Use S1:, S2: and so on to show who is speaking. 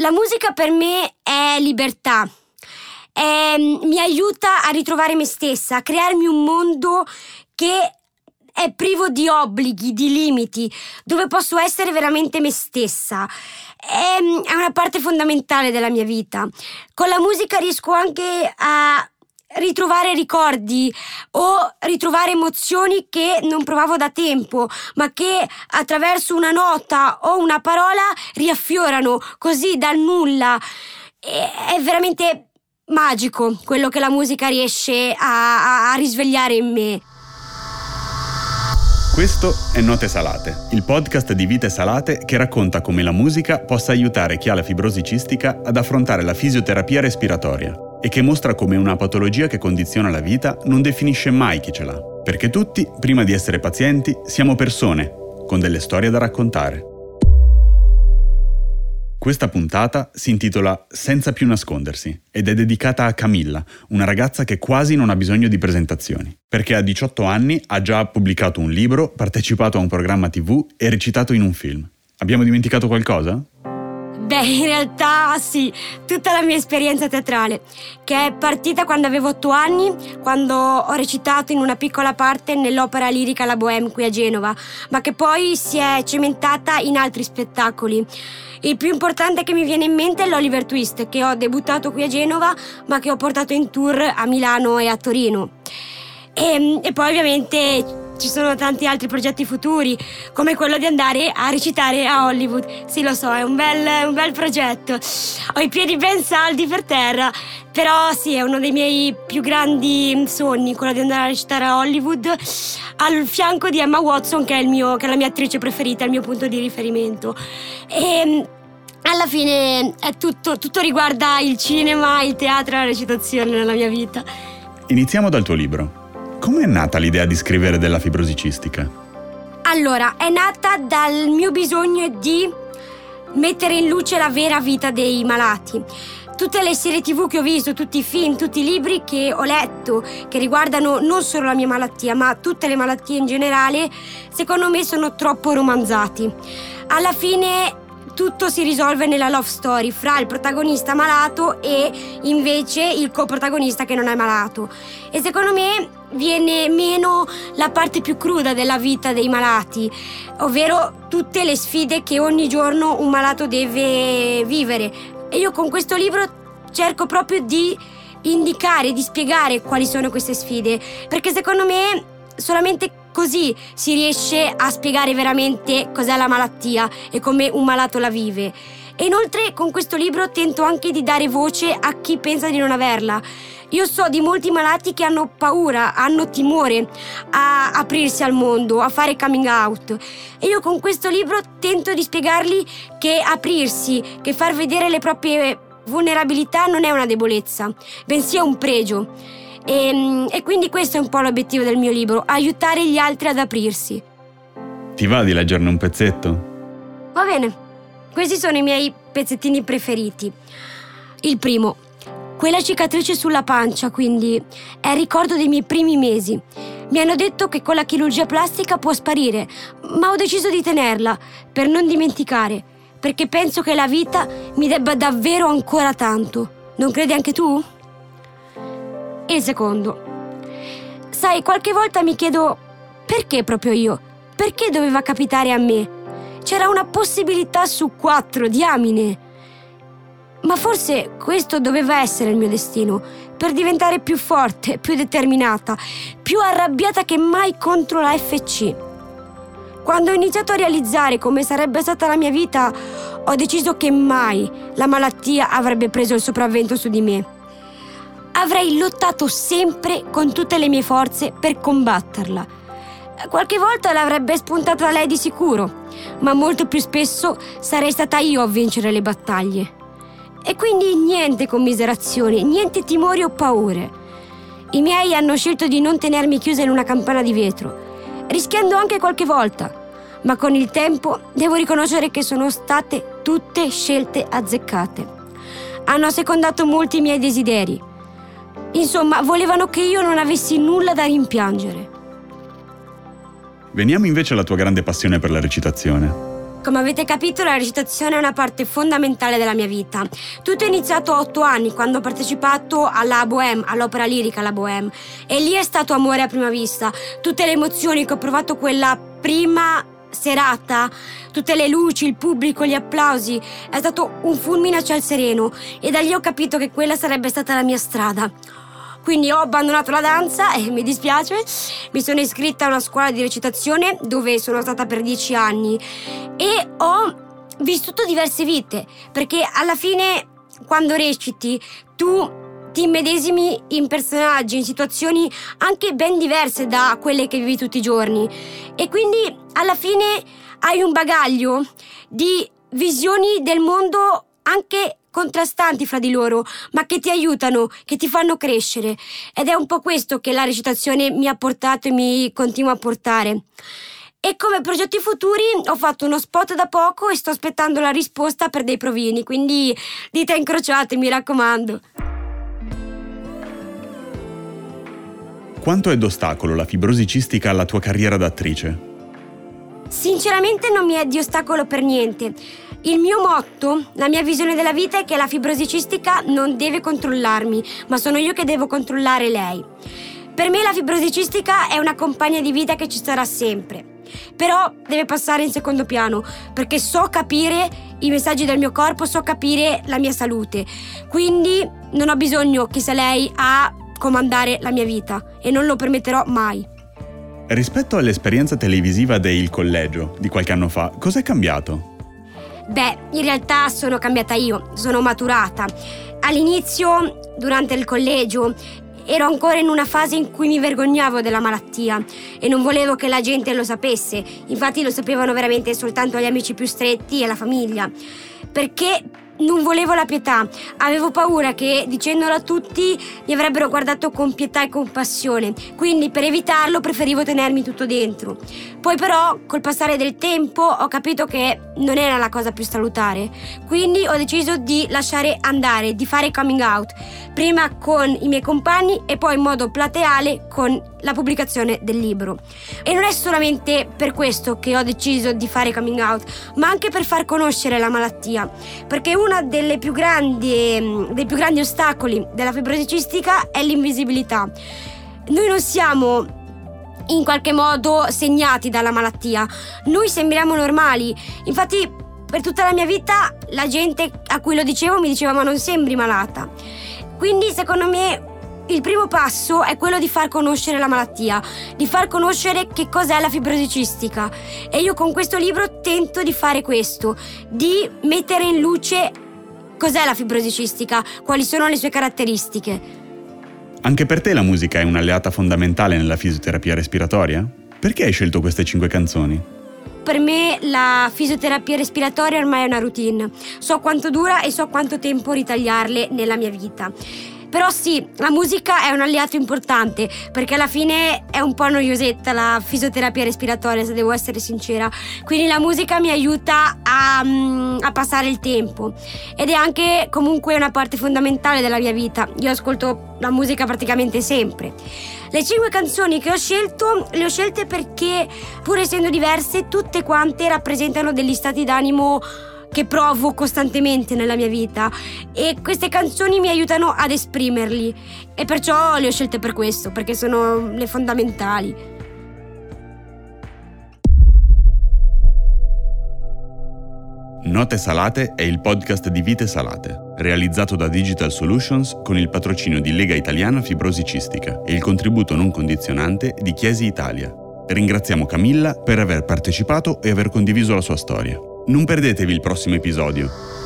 S1: La musica per me è libertà. È, mi aiuta a ritrovare me stessa, a crearmi un mondo che è privo di obblighi, di limiti, dove posso essere veramente me stessa. È, è una parte fondamentale della mia vita. Con la musica riesco anche a ritrovare ricordi o ritrovare emozioni che non provavo da tempo, ma che attraverso una nota o una parola riaffiorano così dal nulla. E è veramente magico quello che la musica riesce a, a, a risvegliare in me.
S2: Questo è Note Salate, il podcast di Vite Salate che racconta come la musica possa aiutare chi ha la fibrosi cistica ad affrontare la fisioterapia respiratoria e che mostra come una patologia che condiziona la vita non definisce mai chi ce l'ha. Perché tutti, prima di essere pazienti, siamo persone, con delle storie da raccontare. Questa puntata si intitola Senza più nascondersi ed è dedicata a Camilla, una ragazza che quasi non ha bisogno di presentazioni, perché a 18 anni ha già pubblicato un libro, partecipato a un programma tv e recitato in un film. Abbiamo dimenticato qualcosa?
S1: Beh, in realtà sì, tutta la mia esperienza teatrale, che è partita quando avevo otto anni, quando ho recitato in una piccola parte nell'opera lirica La Bohème qui a Genova, ma che poi si è cementata in altri spettacoli. Il più importante che mi viene in mente è l'Oliver Twist, che ho debuttato qui a Genova, ma che ho portato in tour a Milano e a Torino. E, e poi ovviamente ci sono tanti altri progetti futuri, come quello di andare a recitare a Hollywood. Sì, lo so, è un bel, un bel progetto. Ho i piedi ben saldi per terra, però sì, è uno dei miei più grandi sogni, quello di andare a recitare a Hollywood al fianco di Emma Watson, che è, mio, che è la mia attrice preferita, il mio punto di riferimento. E alla fine è tutto, tutto riguarda il cinema, il teatro e la recitazione nella mia vita.
S2: Iniziamo dal tuo libro. Come è nata l'idea di scrivere della fibrosi cistica?
S1: Allora, è nata dal mio bisogno di mettere in luce la vera vita dei malati. Tutte le serie tv che ho visto, tutti i film, tutti i libri che ho letto, che riguardano non solo la mia malattia, ma tutte le malattie in generale, secondo me sono troppo romanzati. Alla fine tutto si risolve nella love story fra il protagonista malato e invece il coprotagonista che non è malato. E secondo me viene meno la parte più cruda della vita dei malati, ovvero tutte le sfide che ogni giorno un malato deve vivere. E io con questo libro cerco proprio di indicare, di spiegare quali sono queste sfide, perché secondo me solamente Così si riesce a spiegare veramente cos'è la malattia e come un malato la vive. E inoltre con questo libro tento anche di dare voce a chi pensa di non averla. Io so di molti malati che hanno paura, hanno timore a aprirsi al mondo, a fare coming out. E io con questo libro tento di spiegargli che aprirsi, che far vedere le proprie vulnerabilità non è una debolezza, bensì è un pregio. E, ehm, e quindi questo è un po' l'obiettivo del mio libro, aiutare gli altri ad aprirsi.
S2: Ti va di leggerne un pezzetto?
S1: Va bene. Questi sono i miei pezzettini preferiti. Il primo, quella cicatrice sulla pancia, quindi è il ricordo dei miei primi mesi. Mi hanno detto che con la chirurgia plastica può sparire, ma ho deciso di tenerla per non dimenticare, perché penso che la vita mi debba davvero ancora tanto. Non credi anche tu? E il secondo. Sai, qualche volta mi chiedo perché proprio io? Perché doveva capitare a me? C'era una possibilità su quattro, diamine. Ma forse questo doveva essere il mio destino, per diventare più forte, più determinata, più arrabbiata che mai contro la FC. Quando ho iniziato a realizzare come sarebbe stata la mia vita, ho deciso che mai la malattia avrebbe preso il sopravvento su di me avrei lottato sempre con tutte le mie forze per combatterla. Qualche volta l'avrebbe spuntata lei di sicuro, ma molto più spesso sarei stata io a vincere le battaglie. E quindi niente commiserazioni, niente timori o paure. I miei hanno scelto di non tenermi chiusa in una campana di vetro, rischiando anche qualche volta, ma con il tempo devo riconoscere che sono state tutte scelte azzeccate. Hanno secondato molti miei desideri, Insomma, volevano che io non avessi nulla da rimpiangere.
S2: Veniamo invece alla tua grande passione per la recitazione.
S1: Come avete capito, la recitazione è una parte fondamentale della mia vita. Tutto è iniziato a otto anni, quando ho partecipato alla Bohème, all'opera lirica La Bohème. E lì è stato amore a prima vista. Tutte le emozioni che ho provato quella prima serata, tutte le luci, il pubblico, gli applausi, è stato un fulmine a ciel sereno e da lì ho capito che quella sarebbe stata la mia strada. Quindi ho abbandonato la danza e mi dispiace, mi sono iscritta a una scuola di recitazione dove sono stata per dieci anni e ho vissuto diverse vite, perché alla fine quando reciti tu ti immedesimi in personaggi, in situazioni anche ben diverse da quelle che vivi tutti i giorni e quindi alla fine hai un bagaglio di visioni del mondo anche contrastanti fra di loro, ma che ti aiutano, che ti fanno crescere. Ed è un po' questo che la recitazione mi ha portato e mi continua a portare. E come progetti futuri ho fatto uno spot da poco e sto aspettando la risposta per dei provini, quindi dite incrociate, mi raccomando.
S2: Quanto è d'ostacolo la fibrosi cistica alla tua carriera d'attrice?
S1: Sinceramente non mi è di ostacolo per niente. Il mio motto, la mia visione della vita è che la fibrosi cistica non deve controllarmi, ma sono io che devo controllare lei. Per me la fibrosi cistica è una compagna di vita che ci sarà sempre. Però deve passare in secondo piano, perché so capire i messaggi del mio corpo, so capire la mia salute. Quindi non ho bisogno che sia lei a comandare la mia vita e non lo permetterò mai.
S2: Rispetto all'esperienza televisiva del Collegio di qualche anno fa, cos'è cambiato?
S1: Beh, in realtà sono cambiata io, sono maturata. All'inizio, durante il collegio, ero ancora in una fase in cui mi vergognavo della malattia e non volevo che la gente lo sapesse, infatti lo sapevano veramente soltanto gli amici più stretti e la famiglia. Perché non volevo la pietà, avevo paura che dicendolo a tutti mi avrebbero guardato con pietà e compassione, quindi per evitarlo preferivo tenermi tutto dentro. Poi però col passare del tempo ho capito che non era la cosa più salutare, quindi ho deciso di lasciare andare, di fare coming out, prima con i miei compagni e poi in modo plateale con la pubblicazione del libro. E non è solamente per questo che ho deciso di fare coming out, ma anche per far conoscere la malattia, perché uno dei più grandi ostacoli della fibrosi cistica è l'invisibilità. Noi non siamo in qualche modo segnati dalla malattia, noi sembriamo normali, infatti per tutta la mia vita la gente a cui lo dicevo mi diceva ma non sembri malata. Quindi secondo me il primo passo è quello di far conoscere la malattia, di far conoscere che cos'è la fibrosi cistica. E io con questo libro tento di fare questo, di mettere in luce cos'è la fibrosi cistica, quali sono le sue caratteristiche.
S2: Anche per te la musica è un'alleata fondamentale nella fisioterapia respiratoria? Perché hai scelto queste cinque canzoni?
S1: Per me la fisioterapia respiratoria ormai è una routine. So quanto dura e so quanto tempo ritagliarle nella mia vita. Però sì, la musica è un alleato importante perché alla fine è un po' noiosetta la fisioterapia respiratoria, se devo essere sincera. Quindi la musica mi aiuta a, mm, a passare il tempo ed è anche comunque una parte fondamentale della mia vita. Io ascolto la musica praticamente sempre. Le cinque canzoni che ho scelto le ho scelte perché, pur essendo diverse, tutte quante rappresentano degli stati d'animo che provo costantemente nella mia vita e queste canzoni mi aiutano ad esprimerli e perciò le ho scelte per questo, perché sono le fondamentali.
S2: Note Salate è il podcast di Vite Salate, realizzato da Digital Solutions con il patrocinio di Lega Italiana Fibrosi Cistica e il contributo non condizionante di Chiesi Italia. Ringraziamo Camilla per aver partecipato e aver condiviso la sua storia. Non perdetevi il prossimo episodio.